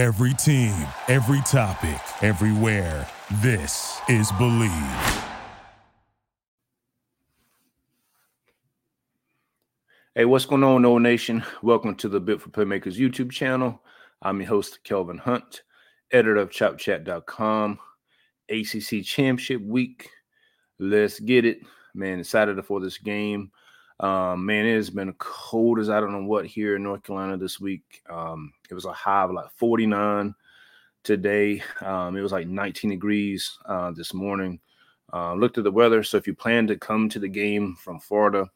Every team, every topic, everywhere. This is Bleav. Hey, what's going on, Nole Nation? Welcome to the Built for Playmakers YouTube channel. I'm your host, Kelvin Hunt, editor of ChopChat.com. ACC Championship Week. Let's get it. Man, excited for this game. Um, man, it has been cold as I don't know what here in North Carolina this week. Um, it was a high of like 49 today. Um, it was like 19 degrees uh, this morning. Uh, looked at the weather. So if you plan to come to the game from Florida,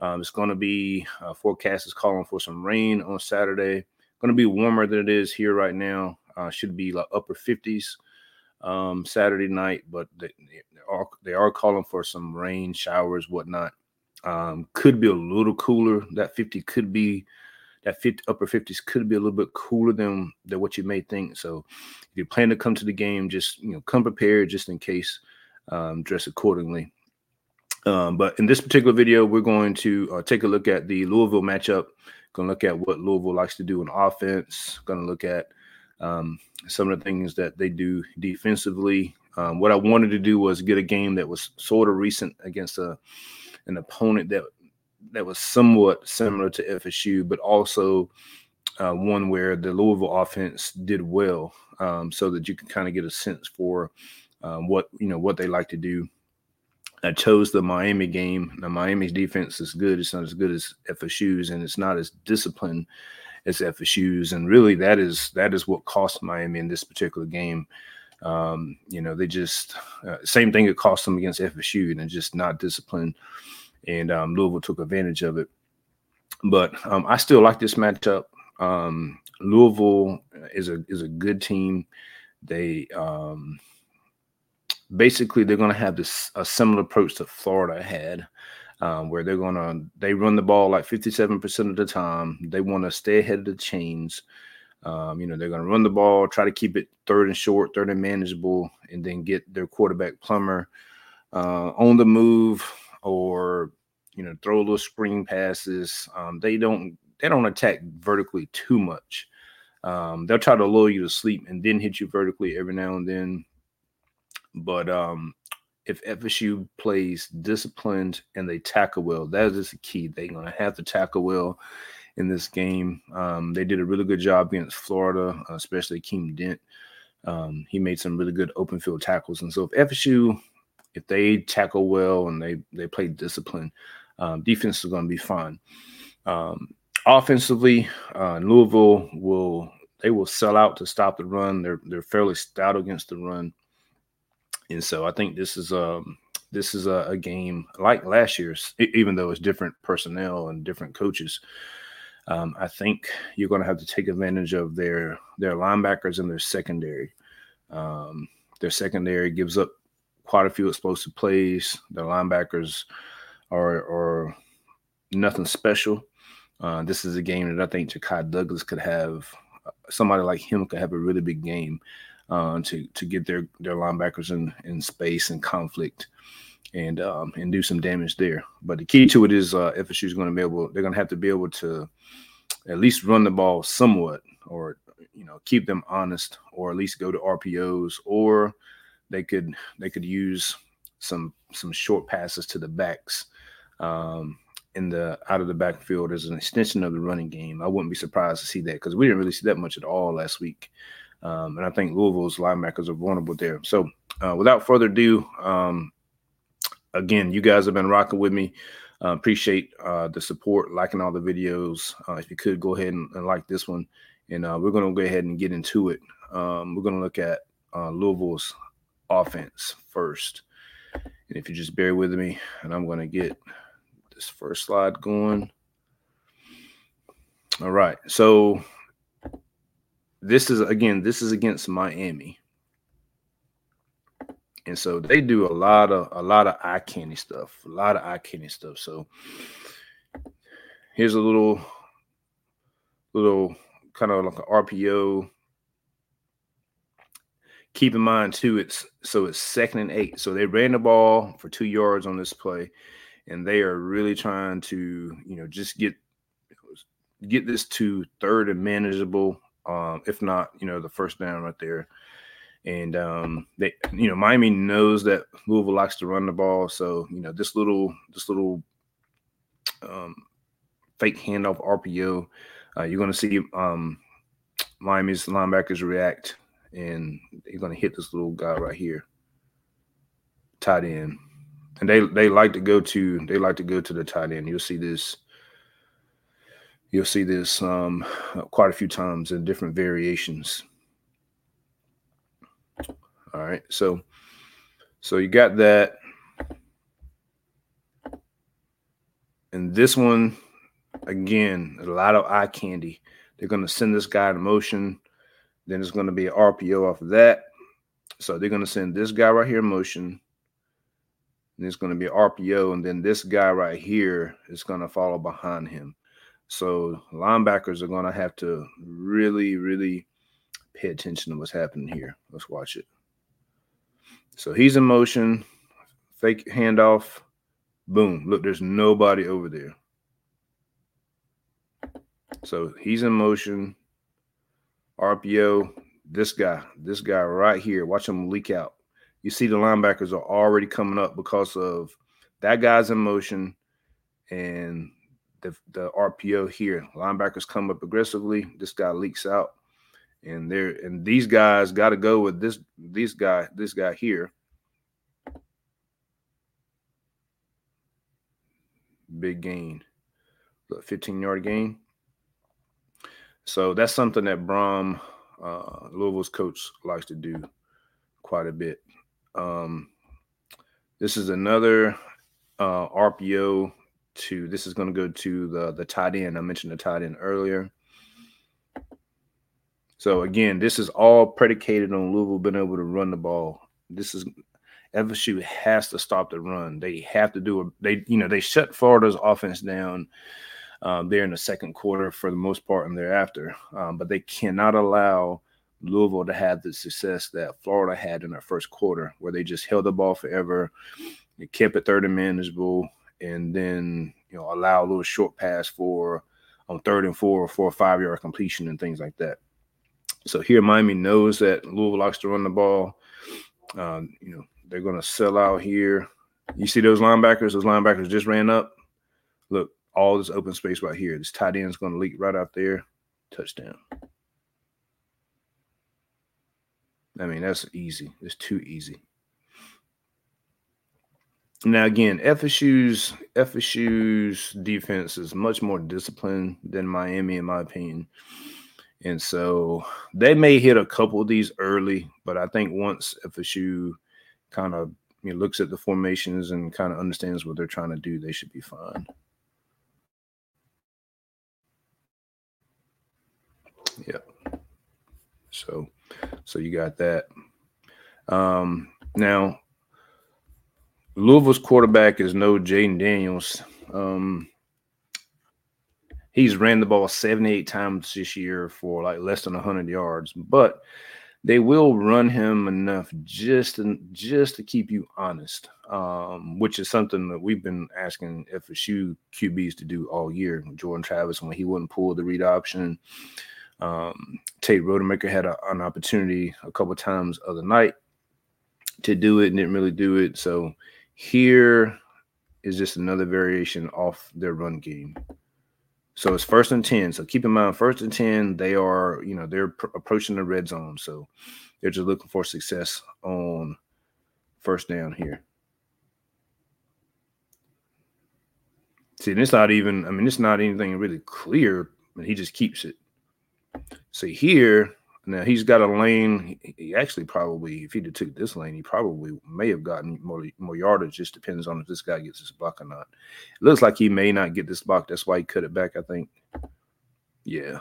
um, it's going to be uh, forecast is calling for some rain on Saturday. Going to be warmer than it is here right now. Uh, should be like upper 50s um, Saturday night, but they, they, are they are calling for some rain, showers, whatnot. Um, could be a little cooler. That 50 could be that 50 upper 50s could be a little bit cooler than than what you may think. So if you plan to come to the game, just you know come prepared just in case. Um, dress accordingly. Um, but in this particular video, we're going to uh, take a look at the Louisville matchup. Going to look at what Louisville likes to do in offense. Going to look at um, some of the things that they do defensively. Um, what I wanted to do was get a game that was sort of recent against a an opponent that that was somewhat similar to FSU, but also uh, one where the Louisville offense did well, um, so that you can kind of get a sense for um, what you know what they like to do. I chose the Miami game. Now Miami's defense is good. It's not as good as FSU's, and it's not as disciplined as FSU's. And really, that is that is what cost Miami in this particular game. Um, you know, they just uh, same thing it cost them against FSU, and just not disciplined. And um, Louisville took advantage of it. But um, I still like this matchup. Um, Louisville is a is a good team. They um, basically they're going to have this a similar approach to Florida had, um, where they're going to they run the ball like 57% of the time. They want to stay ahead of the chains. Um, you know, they're going to run the ball, try to keep it third and short, third and manageable, and then get their quarterback Plummer uh, on the move or you know throw a little screen passes. Um, they don't they don't attack vertically too much. Um, they'll try to lull you to sleep and then hit you vertically every now and then. But um, if FSU plays disciplined and they tackle well, that is the key. They're going to have to tackle well in this game. Um, they did a really good job against Florida, especially Keem Dent. Um, he made some really good open field tackles. And so if FSU, if they tackle well and they they play discipline, um, defense is going to be fine. Um, offensively, uh, Louisville will they will sell out to stop the run. They're they're fairly stout against the run. And so I think this is um this is a, a game like last year's, even though it's different personnel and different coaches. Um, I think you're going to have to take advantage of their their linebackers and their secondary. Um, their secondary gives up quite a few explosive plays. Their linebackers are are nothing special. Uh, this is a game that I think Ja'Khi Douglas could have. Uh, somebody like him could have a really big game uh, to to get their their linebackers in in space and conflict and um, and do some damage there. But the key to it is uh, FSU is going to be able they're going to have to be able to at least run the ball somewhat, or you know keep them honest, or at least go to RPOs, or they could they could use some some short passes to the backs. Um, in the out of the backfield as an extension of the running game. I wouldn't be surprised to see that because we didn't really see that much at all last week. Um, and I think Louisville's linebackers are vulnerable there. So uh, without further ado, um, again, you guys have been rocking with me. Uh, appreciate uh, the support, liking all the videos. Uh, if you could go ahead and, and like this one, and uh, we're going to go ahead and get into it. Um, we're going to look at uh, Louisville's offense first. And if you just bear with me, and I'm going to get this first slide going. All right. So this is again, this is against Miami. And so they do a lot of a lot of eye candy stuff, a lot of eye candy stuff. So here's a little little kind of like an RPO. Keep in mind too, it's so it's second and eight. So they ran the ball for two yards on this play, and they are really trying to, you know, just get get this to third and manageable Um, if not, you know, the first down right there. And um, they, you know, Miami knows that Louisville likes to run the ball, so you know this little, this little um, fake handoff RPO, uh, you're going to see um, Miami's linebackers react, and they're going to hit this little guy right here, tight end, and they they like to go to they like to go to the tight end. You'll see this. You'll see this um, quite a few times in different variations. All right, so so you got that. And this one, again, a lot of eye candy. They're going to send this guy in motion. Then it's going to be an RPO off of that. So they're going to send this guy right here in motion. And it's going to be an RPO. And then this guy right here is going to follow behind him. So linebackers are going to have to really, really pay attention to what's happening here. Let's watch it. So he's in motion, fake handoff, boom. Look, there's nobody over there. So he's in motion, RPO. This guy, this guy right here, watch him leak out. You see the linebackers are already coming up because of that guy's in motion and the, the RPO here. Linebackers come up aggressively. This guy leaks out and there and these guys got to go with this this guy this guy here. Big gain. 15 yard gain. So that's something that Brohm uh, Louisville's coach likes to do quite a bit. Um, this is another uh, RPO to this is going to go to the the tight end. I mentioned the tight end earlier so again, this is all predicated on Louisville being able to run the ball. This is FSU has to stop the run. They have to do a They, you know, they shut Florida's offense down um, there in the second quarter for the most part and thereafter. Um, but they cannot allow Louisville to have the success that Florida had in their first quarter, where they just held the ball forever. They kept it third and manageable, and then you know allow a little short pass for on third and four or four or five yard completion and things like that. So here, Miami knows that Louisville likes to run the ball. Um, you know, they're going to sell out here. You see those linebackers? Those linebackers just ran up. Look, all this open space right here. This tight end is going to leak right out there. Touchdown. I mean, that's easy. It's too easy. Now again, FSU's FSU's defense is much more disciplined than Miami, in my opinion. And so they may hit a couple of these early, but I think once FSU kind of you know, looks at the formations and kind of understands what they're trying to do, they should be fine. Yeah. So, so you got that. Um, now, Louisville's quarterback is no Jayden Daniels. Um, He's ran the ball 78 times this year for like less than 100 yards, but they will run him enough just to, just to keep you honest, um, which is something that we've been asking FSU QBs to do all year. Jordan Travis, when he wouldn't pull the read option, um, Tate Rodemaker had a, an opportunity a couple times other night to do it and didn't really do it. So here is just another variation off their run game. So it's first and 10. So keep in mind, first and 10, they are, you know, they're pr- approaching the red zone. So they're just looking for success on first down here. See, and it's not even, I mean, it's not anything really clear, but he just keeps it. See, here, now he's got a lane. He actually probably, if he took this lane, he probably may have gotten more more yardage. Just depends on if this guy gets his block or not. It looks like he may not get this block. That's why he cut it back. I think. Yeah.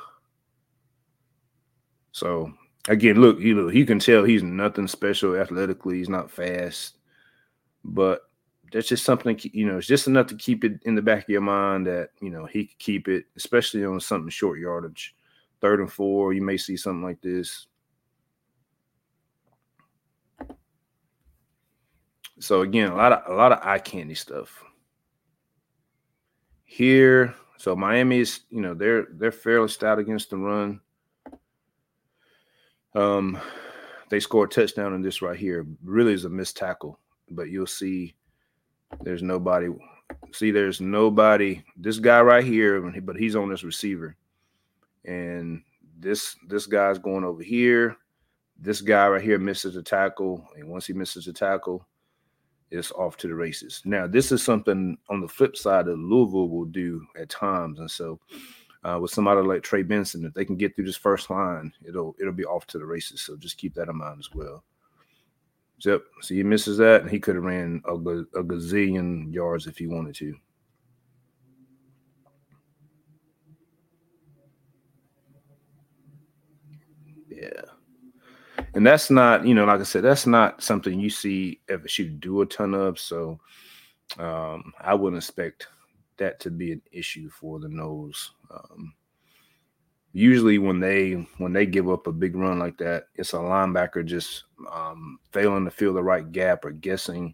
So again, look, he look, he can tell he's nothing special athletically. He's not fast, but that's just something you know. It's just enough to keep it in the back of your mind that you know he could keep it, especially on something short yardage third and four, you may see something like this. So again, a lot of a lot of eye candy stuff. Here, so Miami is, you know, they're they're fairly stout against the run. Um, they scored a touchdown in this right here. Really is a missed tackle, but you'll see there's nobody. See, there's nobody. This guy right here, but he's on this receiver, and this this guy's going over here. This guy right here misses a tackle, and once he misses a tackle, it's off to the races. Now, this is something on the flip side that Louisville will do at times, and so uh, with somebody like Trey Benson, if they can get through this first line, it'll it'll be off to the races. So just keep that in mind as well. Yep. So he misses that, and he could have ran a, a gazillion yards if he wanted to. Yeah. And that's not, you know, like I said, that's not something you see FSU do a ton of. So um, I wouldn't expect that to be an issue for the Noles. Um, usually when they when they give up a big run like that, it's a linebacker just um, failing to fill the right gap or guessing,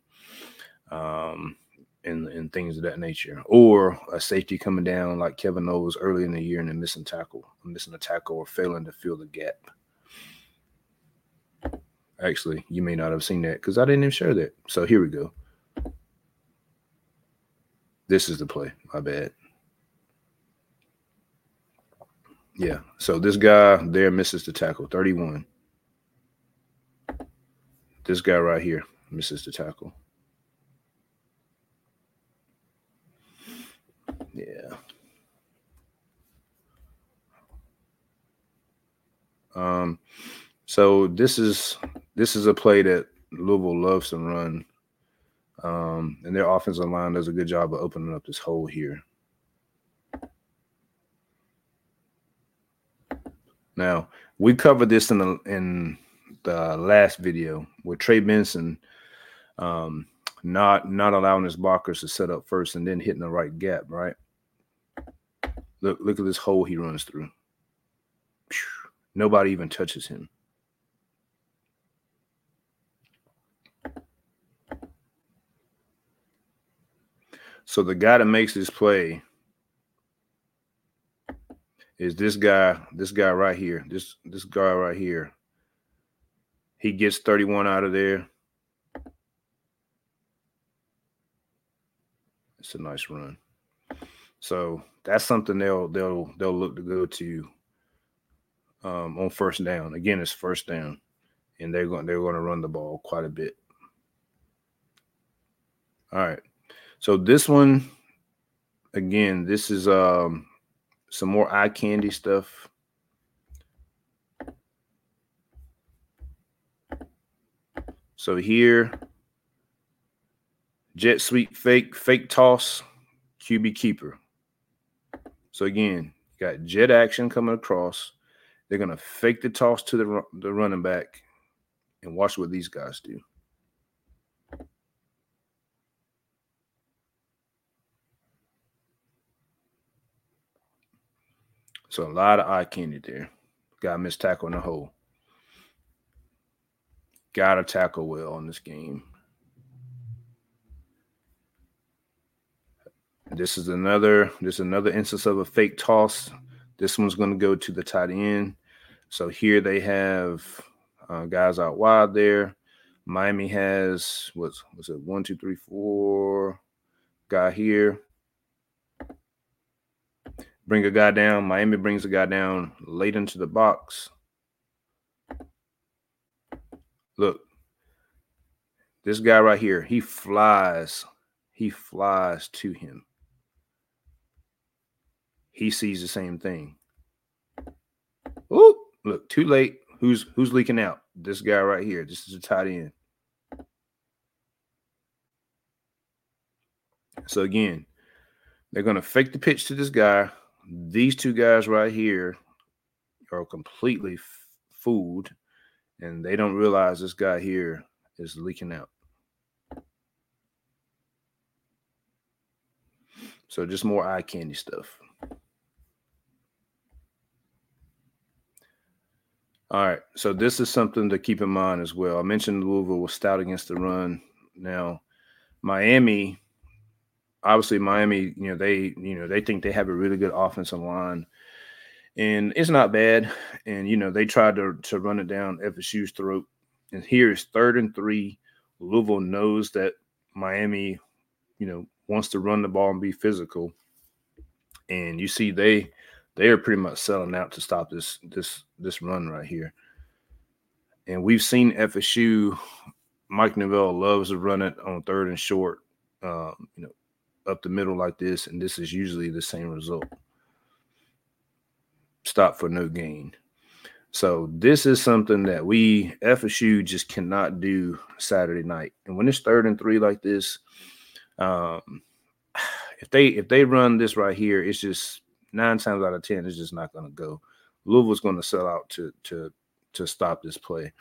um, and and things of that nature, or a safety coming down like Kevin Knowles early in the year and then missing tackle, missing a tackle or failing to fill the gap. Actually, you may not have seen that because I didn't even share that. So here we go. This is the play. My bad. Yeah. So this guy there misses the tackle, 31. This guy right here misses the tackle. Yeah. Um, so this is this is a play that Louisville loves to run. Um, and their offensive line does a good job of opening up this hole here. Now we covered this in the in the last video with Trey Benson um, not not allowing his blockers to set up first and then hitting the right gap, right? Look, look at this hole he runs through. Nobody even touches him. So the guy that makes this play is this guy, this guy right here, this this guy right here. He gets 31 out of there. It's a nice run. So that's something they'll they'll they'll look to go to um, on first down. Again, it's first down, and they're going they're going to run the ball quite a bit. All right. So this one, again, this is um some more eye candy stuff. So here, jet sweep fake, fake toss, QB keeper. So again, got jet action coming across. They're gonna fake the toss to the the running back, and watch what these guys do. So a lot of eye candy there. Got missed tackle in the hole. Got to tackle well in this game. This is another. This is another instance of a fake toss. This one's going to go to the tight end. So here they have uh, guys out wide there. Miami has what's was it one, two, three, four guy here bring a guy down. Miami brings a guy down late into the box. Look, this guy right here, he flies. He flies to him. He sees the same thing. Oh, look, too late. Who's who's leaking out? This guy right here. This is a tight end. So again, they're going to fake the pitch to this guy these two guys right here are completely f- fooled and they don't realize this guy here is leaking out. So just more eye candy stuff. All right. So this is something to keep in mind as well. I mentioned Louisville was stout against the run. Now, Miami obviously Miami, you know, they, you know, they think they have a really good offensive line. and it's not bad. And you know they tried to to run it down FSU's throat. And here is third and three. Louisville knows that Miami, you know, wants to run the ball and be physical. And you see they they are pretty much selling out to stop this this this run right here. And we've seen FSU. Mike Norvell loves to run it on third and short, um, you know, up the middle like this, and this is usually the same result. Stop for no gain. So this is something that we FSU just cannot do Saturday night. And when it's third and three like this, um, if they if they run this right here, it's just nine times out of ten, it's just not going to go. Louisville's going to sell out to to to stop this play.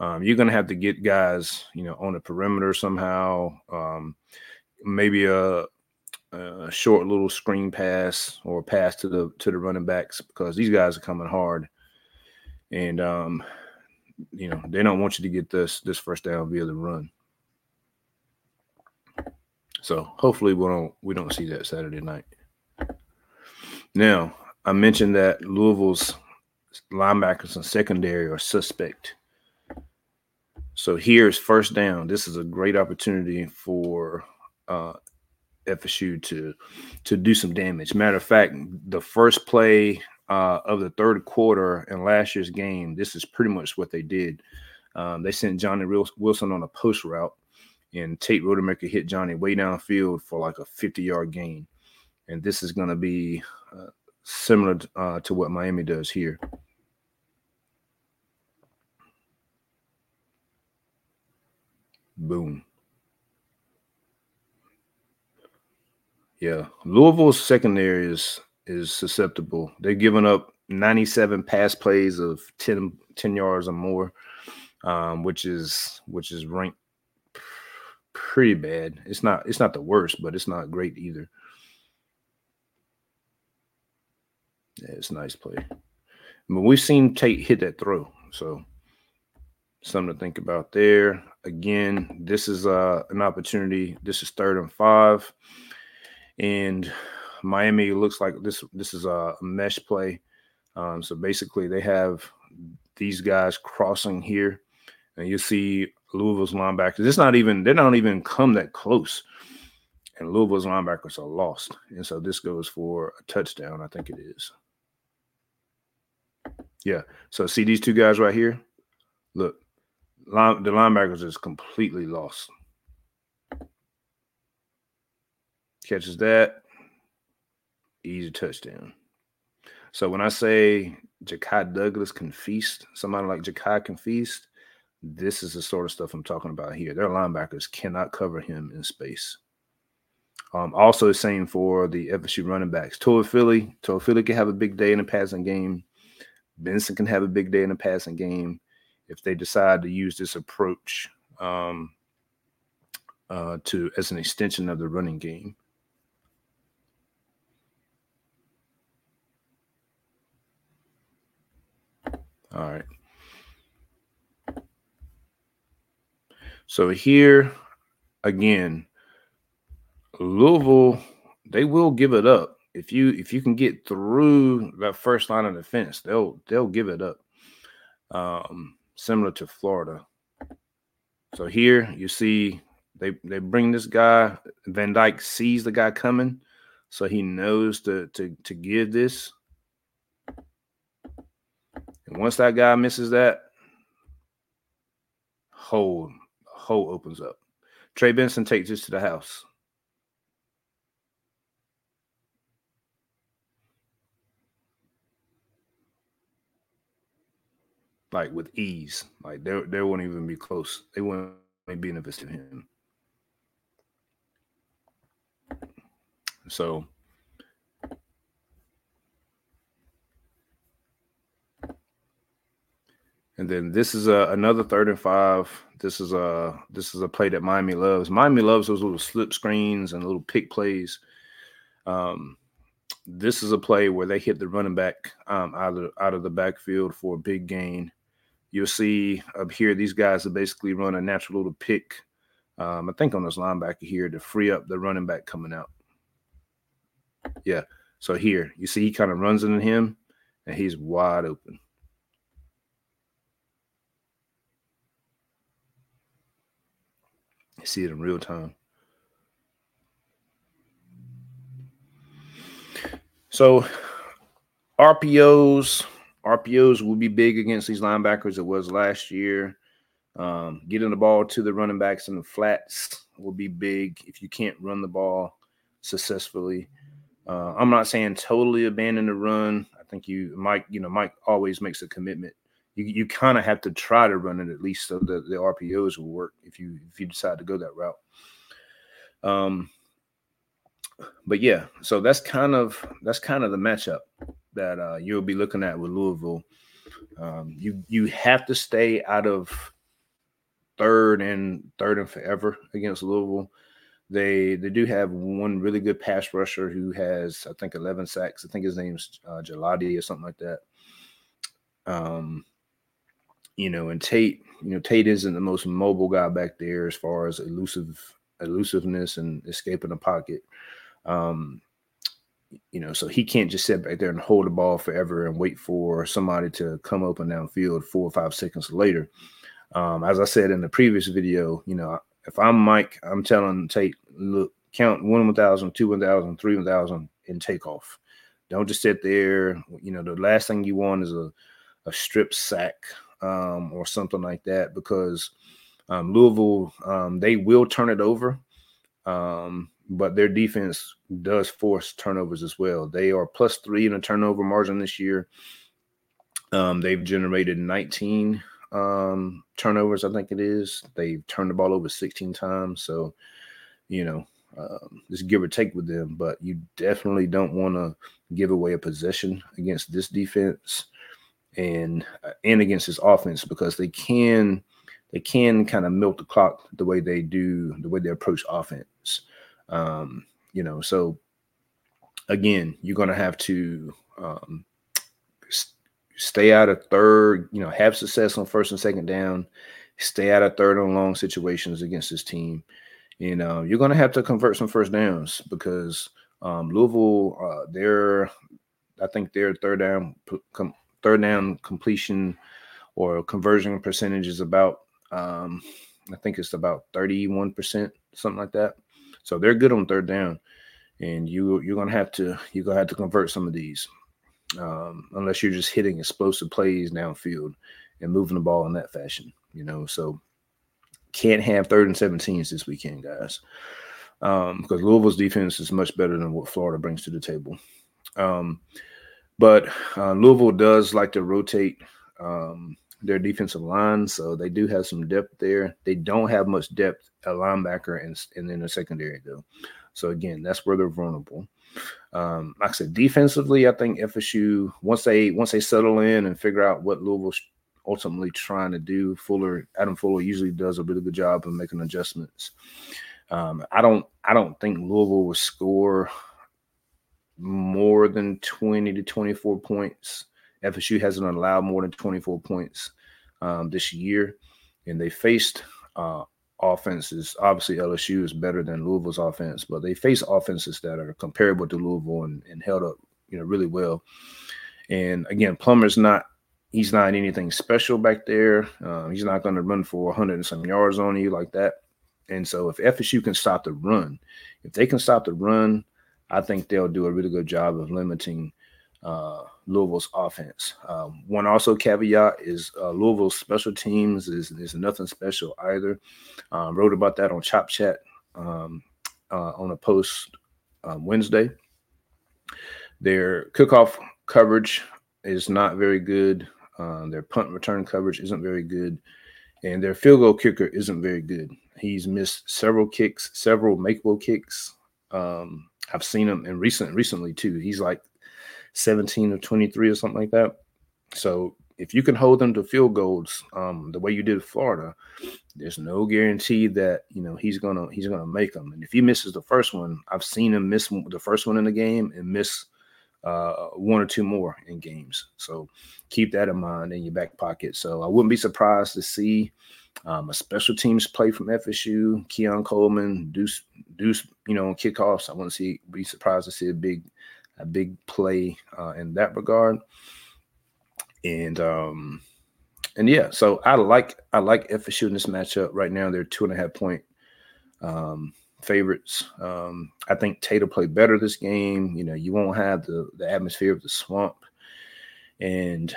Um, you're going to have to get guys, you know, on the perimeter somehow. Um, maybe a, a, short little screen pass or pass to the to the running backs because these guys are coming hard, and um, you know they don't want you to get this this first down via the run. So hopefully we don't we don't see that Saturday night. Now I mentioned that Louisville's linebackers and secondary are suspect. So here's first down. This is a great opportunity for uh, FSU to to do some damage. Matter of fact, the first play uh, of the third quarter in last year's game, this is pretty much what they did. Um, they sent Johnny Wilson on a post route, and Tate Rodemaker hit Johnny way downfield for like a 50 yard gain. And this is going to be uh, similar uh, to what Miami does here. Boom. Yeah, Louisville's secondary is is susceptible. They're giving up 97 pass plays of 10, 10 yards or more, um, which is which is ranked pretty bad. It's not it's not the worst, but it's not great either. Yeah, it's nice play. I mean, we've seen Tate hit that throw, so something to think about there. Again, this is uh, an opportunity. This is third and five, and Miami looks like this. This is a mesh play. Um, so basically, they have these guys crossing here, and you see Louisville's linebackers. It's not even they don't even come that close, and Louisville's linebackers are lost. And so this goes for a touchdown. I think it is. Yeah. So see these two guys right here. Look, line, the linebackers is completely lost. Catches that, easy touchdown. So when I say Ja'Khi Douglas can feast, somebody like Ja'Khi can feast, this is the sort of stuff I'm talking about here. Their linebackers cannot cover him in space. Um, also, the same for the FSU running backs. Toafili, Toafili can have a big day in the passing game. Benson can have a big day in the passing game if they decide to use this approach um, uh, to as an extension of the running game. All right. So here again, Louisville, they will give it up. If you if you can get through that first line of defense, they'll they'll give it up. Um, similar to Florida. So here you see they they bring this guy. Van Dyke sees the guy coming, so he knows to to to give this. And once that guy misses that, hold hole opens up. Trey Benson takes this to the house. Like with ease. Like they they won't even be close. They won't be in a visit him. So And then this is a, another third and five. This is a this is a play that Miami loves. Miami loves those little slip screens and little pick plays. Um, this is a play where they hit the running back um, out of out of the backfield for a big gain. You'll see up here these guys are basically run a natural little pick. Um, I think on this linebacker here to free up the running back coming out. Yeah. So here you see he kind of runs into him and he's wide open. See it in real time. So RPOs, RPOs will be big against these linebackers. It was last year. Um, getting the ball to the running backs in the flats will be big if you can't run the ball successfully. Uh, I'm not saying totally abandon the run. I think you, Mike, you know, Mike always makes a commitment. You, you kind of have to try to run it at least so that the RPOs will work if you if you decide to go that route. Um, but yeah, so that's kind of that's kind of the matchup that uh, you'll be looking at with Louisville. Um, you you have to stay out of third and third and forever against Louisville. They they do have one really good pass rusher who has I think 11 sacks. I think his name's uh, Gelati or something like that. Um, you know, and Tate, you know, Tate isn't the most mobile guy back there as far as elusive elusiveness and escaping the pocket. Um, you know, so he can't just sit back there and hold the ball forever and wait for somebody to come open downfield four or five seconds later. Um, as I said in the previous video, you know, if I'm Mike, I'm telling Tate, look, count one 1,000, two 1,000, three 1,000 and take off. Don't just sit there. You know, the last thing you want is a, a strip sack um, or something like that because um, Louisville, um, they will turn it over, um, but their defense does force turnovers as well. They are plus three in a turnover margin this year. Um, they've generated 19 um, turnovers, I think it is. They've turned the ball over 16 times. So, you know, um, just give or take with them, but you definitely don't want to give away a possession against this defense and uh, and against his offense because they can they can kind of milk the clock the way they do the way they approach offense. Um, you know, so again, you're going to have to um, stay out of third, you know, have success on first and second down, stay out of third and long situations against this team. You know, you're going to have to convert some first downs because um, Louisville, uh, they're, I think their third down, third down completion or conversion percentage is about, um, I think it's about 31%, something like that. So they're good on third down. And you you're gonna have to you're gonna have to convert some of these um, unless you're just hitting explosive plays downfield and moving the ball in that fashion, you know. So can't have third and 17s this weekend, guys. Um, because Louisville's defense is much better than what Florida brings to the table. Um, but uh, Louisville does like to rotate um, their defensive line, so they do have some depth there. They don't have much depth at linebacker and, and in the secondary, though. So again, that's where they're vulnerable. Um, like I said, defensively, I think FSU once they once they settle in and figure out what Louisville's ultimately trying to do, Fuller Adam Fuller usually does a really good job of making adjustments. Um, I don't I don't think Louisville will score more than 20 to 24 points. FSU hasn't allowed more than 24 points um, this year, and they faced uh, offenses. Obviously, LSU is better than Louisville's offense, but they face offenses that are comparable to Louisville and, and held up, you know, really well. And again, Plummer's not he's not anything special back there. Uh, he's not going to run for 100 and some yards on you like that. And so, if FSU can stop the run, if they can stop the run, I think they'll do a really good job of limiting uh, Louisville's offense. Um, one also caveat is uh, Louisville's special teams is, is nothing special either. Um, wrote about that on Chop Chat um, uh, on a post um, Wednesday. Their kickoff coverage is not very good. Uh, their punt return coverage isn't very good. And their field goal kicker isn't very good. He's missed several kicks, several makeable kicks. Um, I've seen him in recent recently too. He's like 17 or 23 or something like that. So if you can hold them to field goals um, the way you did Florida, there's no guarantee that you know he's gonna he's gonna make them. And if he misses the first one, I've seen him miss the first one in the game and miss uh, one or two more in games. So keep that in mind in your back pocket. So I wouldn't be surprised to see um, a special teams play from FSU, Keon Coleman, Deuce, Deuce, you know, kickoffs. I want to see, be surprised to see a big a big play uh, in that regard. and um, and yeah, so I like I like FSU in this matchup right now. They're two and a half point um, favorites. Um, I think Tater played better this game. You know, you won't have the the atmosphere of the swamp, and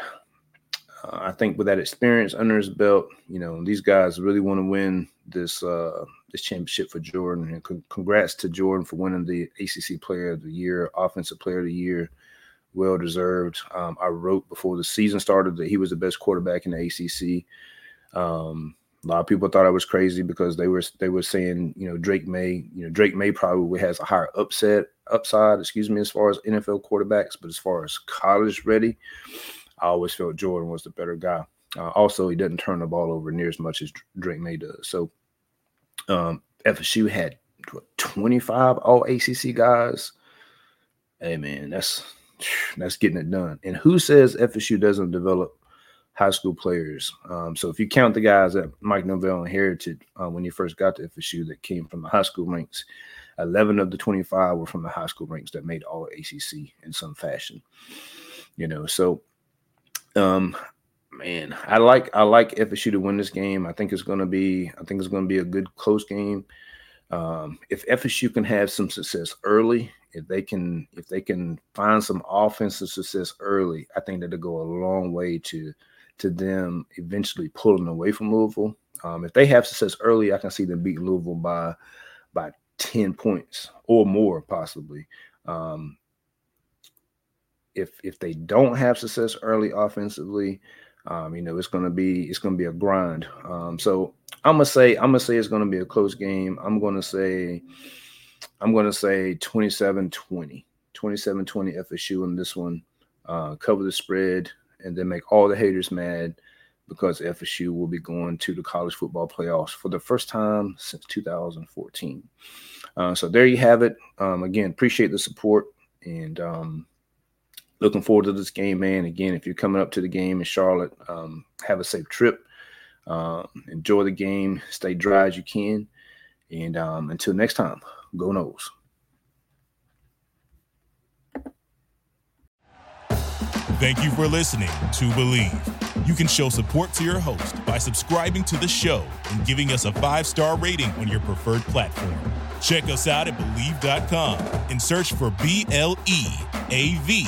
uh, I think with that experience under his belt, you know, these guys really want to win this uh, this championship for Jordan. And con- congrats to Jordan for winning the ACC Player of the Year, Offensive Player of the Year. Well deserved. Um, I wrote before the season started that he was the best quarterback in the ACC. Um, a lot of people thought I was crazy because they were they were saying you know Drake Maye, you know Drake Maye probably has a higher upset upside excuse me as far as NFL quarterbacks, but as far as college ready, I always felt Jordan was the better guy. Uh, also, he doesn't turn the ball over near as much as Drake Maye does. So, um, FSU had what, 25 all ACC guys. Hey man, that's that's getting it done. And who says FSU doesn't develop high school players? Um, so if you count the guys that Mike Norvell inherited uh, when he first got to FSU that came from the high school ranks, 11 of the 25 were from the high school ranks that made all ACC in some fashion. You know, so um, man, I like I like FSU to win this game. I think it's going to be I think it's going to be a good close game. Um, if FSU can have some success early, if they can if they can find some offensive success early, I think that'll go a long way to to them eventually pulling away from Louisville. Um, if they have success early, I can see them beat Louisville by by ten points or more, possibly. Um, if if they don't have success early offensively, um, you know it's gonna be it's gonna be a grind. Um, so I'm gonna say I'm gonna say it's gonna be a close game. I'm gonna say I'm gonna say 27-20, 27-20 FSU in this one. Uh, cover the spread and then make all the haters mad because FSU will be going to the college football playoffs for the first time since 2014. Uh, so there you have it. Um, again, appreciate the support and um, looking forward to this game, man. Again, if you're coming up to the game in Charlotte, um, have a safe trip. Uh, enjoy the game. Stay dry as you can. And um, until next time, go Noles. Thank you for listening to Bleav. You can show support to your host by subscribing to the show and giving us a five star rating on your preferred platform. Check us out at Bleav.com and search for B L E A V